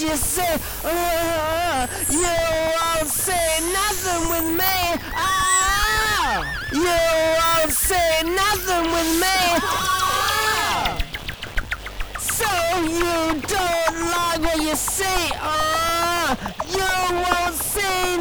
You say, uh, you won't say nothing with me. Ah! You won't say nothing with me. Ah! So you don't like what you see. Ah! You won't say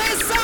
I can't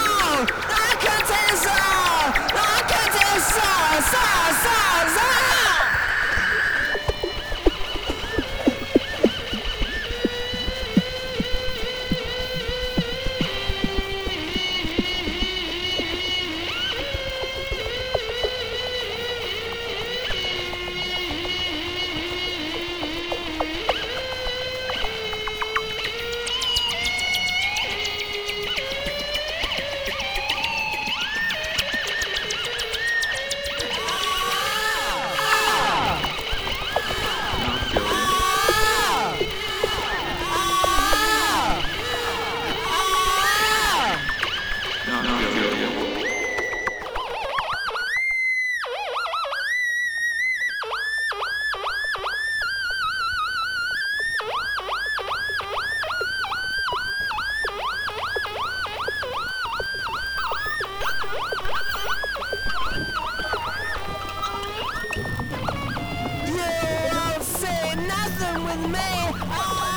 You won't